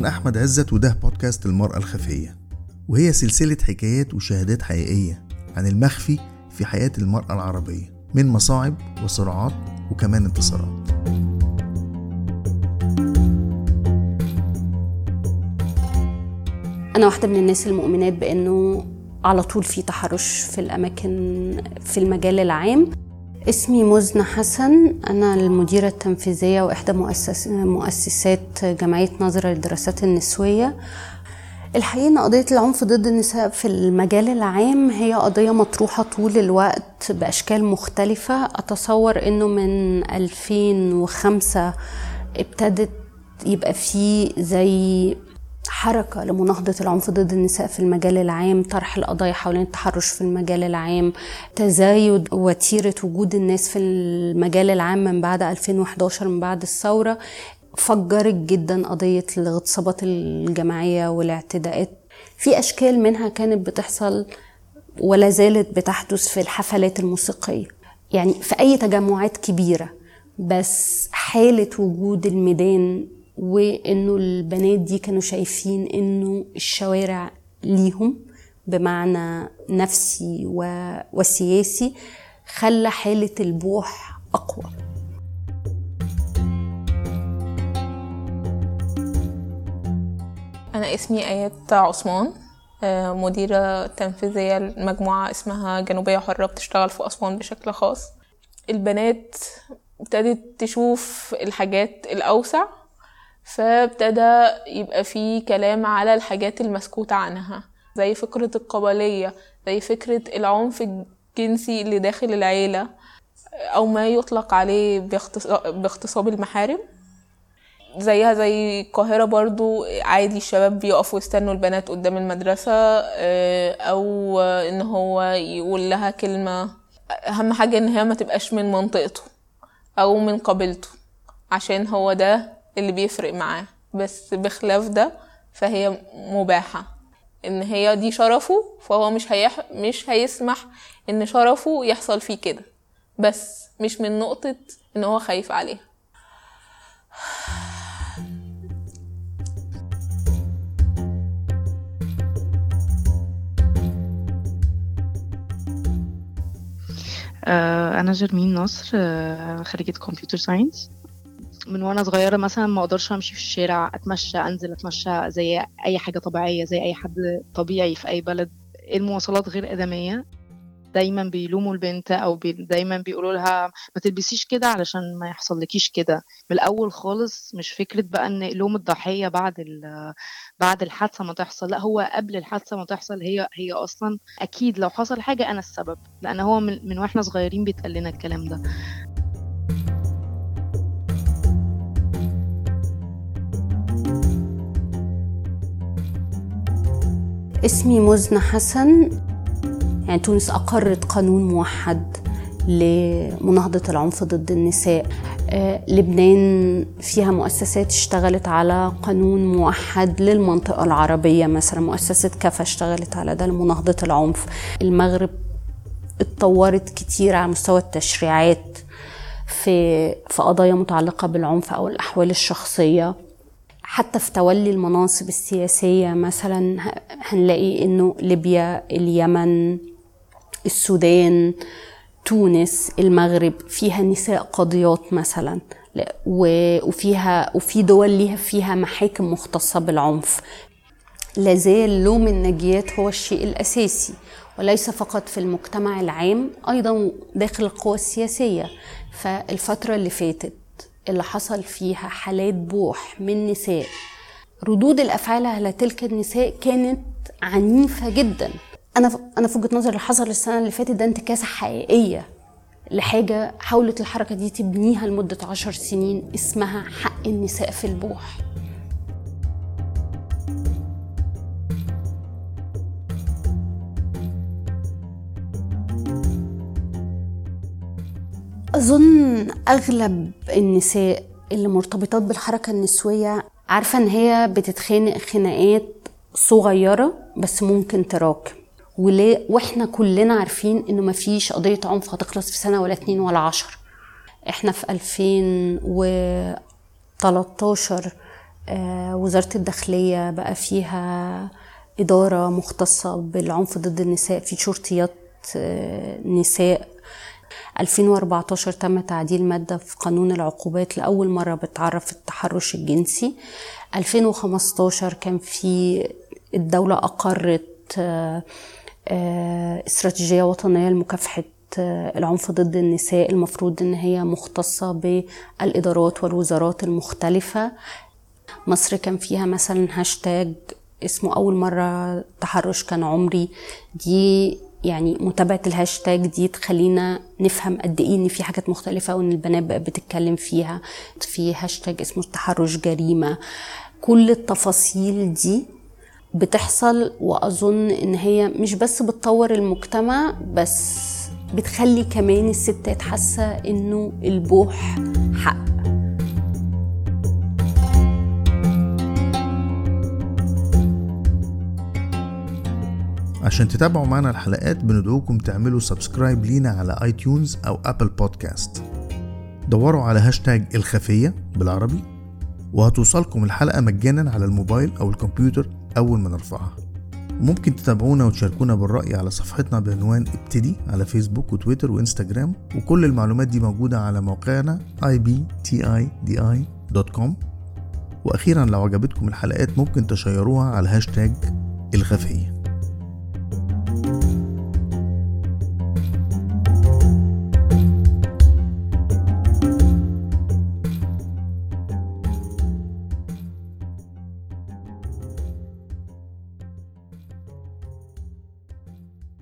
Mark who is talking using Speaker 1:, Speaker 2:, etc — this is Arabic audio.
Speaker 1: أنا أحمد عزت وده بودكاست المرأة الخفية وهي سلسلة حكايات وشهادات حقيقية عن المخفي في حياة المرأة العربية من مصاعب وصراعات وكمان انتصارات.
Speaker 2: أنا واحدة من الناس المؤمنات بأنه على طول في تحرش في الأماكن في المجال العام. اسمي مزنة حسن. أنا المديرة التنفيذية وإحدى مؤسس مؤسسات جمعية نظرة للدراسات النسوية. الحقيقة إن قضية العنف ضد النساء في المجال العام هي قضية مطروحة طول الوقت بأشكال مختلفة. أتصور إنه من 2005 ابتدت يبقى في زي حركة لمناهضة العنف ضد النساء في المجال العام طرح القضايا حوالين التحرش في المجال العام تزايد وتيرة وجود الناس في المجال العام من بعد 2011 من بعد الثورة فجرت جدا قضية الاغتصابات الجماعية والاعتداءات. في أشكال منها كانت بتحصل ولا زالت بتحدث في الحفلات الموسيقية. يعني في أي تجمعات كبيرة بس حالة وجود الميدان وإنه البنات دي كانوا شايفين إنه الشوارع ليهم بمعنى نفسي و... وسياسي خلى حالة البوح أقوى.
Speaker 3: أنا اسمي آيات عثمان مديرة تنفيذية لمجموعة اسمها جنوبية حرة بتشتغل في أسوان بشكل خاص. البنات ابتدت تشوف الحاجات الأوسع فابتدى يبقى في كلام على الحاجات المسكوت عنها زي فكرة القبلية زي فكرة العنف الجنسي اللي داخل العيلة أو ما يطلق عليه باغتصاب المحارم. زيها زي القاهرة برضو عادي الشباب بيقفوا يستنوا البنات قدام المدرسة أو إن هو يقول لها كلمة أهم حاجة إن هي ما تبقاش من منطقته أو من قبيلته عشان هو ده اللي بيفرق معاه بس بخلاف ده فهي مباحة. إن هي دي شرفه فهو مش هيح... مش هيسمح إن شرفه يحصل فيه كده. بس مش من نقطة إن هو خايف عليها.
Speaker 4: أنا جرمين نصر خريجة كمبيوتر ساينس من وأنا صغيرة مثلا ما أقدرش أمشي في الشارع أتمشى أنزل أتمشى زي أي حاجة طبيعية زي أي حد طبيعي في أي بلد. المواصلات غير آدمية. دايما بيلوموا البنت أو بي دايما بيقولوا لها ما تلبسيش كده علشان ما يحصلكيش كده. من الأول خالص مش فكرة بقى إن لوم الضحية بعد بعد الحادثة ما تحصل لأ هو قبل الحادثة ما تحصل هي هي أصلا أكيد لو حصل حاجة أنا السبب لأن هو من, من وإحنا صغيرين بيتقال لنا الكلام ده.
Speaker 2: اسمي مزنة حسن. يعني تونس أقرت قانون موحد لمناهضة العنف ضد النساء. آه لبنان فيها مؤسسات اشتغلت على قانون موحد للمنطقة العربية مثلا. مؤسسة كفا اشتغلت على ده لمناهضة العنف. المغرب اتطورت كتير على مستوى التشريعات في في قضايا متعلقة بالعنف أو الأحوال الشخصية. حتى في تولي المناصب السياسية مثلا هنلاقي إنه ليبيا اليمن السودان تونس المغرب فيها نساء قاضيات مثلا وفيها وفي دول ليها فيها محاكم مختصة بالعنف. لازال لوم النجيات هو الشيء الأساسي وليس فقط في المجتمع العام أيضا داخل القوى السياسية. فالفترة اللي فاتت اللي حصل فيها حالات بوح من نساء. ردود الأفعال على تلك النساء كانت عنيفة جدا. أنا أنا في وجهة نظري اللي حصل السنة اللي فاتت ده انتكاسة حقيقية لحاجة حاولت الحركة دي تبنيها لمدة عشر سنين اسمها حق النساء في البوح. أظن أغلب النساء اللي مرتبطات بالحركة النسوية عارفة إن هي بتتخانق خناقات صغيرة بس ممكن تراكم وليه وإحنا كلنا عارفين انه مفيش قضية عنف هتخلص في سنة ولا اتنين ولا عشر. إحنا في 2013 آه، وزارة الداخلية بقى فيها إدارة مختصة بالعنف ضد النساء في شرطيات آه، نساء. 2014 تم تعديل مادة في قانون العقوبات لأول مرة بتعرف التحرش الجنسي. 2015 كان في الدولة أقرت آه، آه، استراتيجية وطنية لمكافحة آه، العنف ضد النساء المفروض إن هي مختصة بالإدارات والوزارات المختلفة. مصر كان فيها مثلا هاشتاج اسمه أول مرة تحرش كان عمري. دي يعني متابعة الهاشتاج دي تخلينا نفهم قد إيه إن في حاجات مختلفة وإن البنات بقت بتتكلم فيها. في هاشتاج اسمه التحرش جريمة. كل التفاصيل دي بتحصل وأظن إن هي مش بس بتطور المجتمع بس بتخلي كمان الستات حاسة إنه البوح حق.
Speaker 1: عشان تتابعوا معنا الحلقات بندعوكم تعملوا subscribe لينا على iTunes أو Apple Podcast دوروا على هاشتاج الخفية بالعربي وهتوصلكم الحلقة مجانا على الموبايل أو الكمبيوتر أول ما نرفعها. ممكن تتابعونا وتشاركونا بالرأي على صفحتنا بعنوان ابتدي على فيسبوك وتويتر وإنستجرام وكل المعلومات دي موجودة على موقعنا ibtidi.com وأخيرا لو عجبتكم الحلقات ممكن تشيروها على هاشتاج الخفية.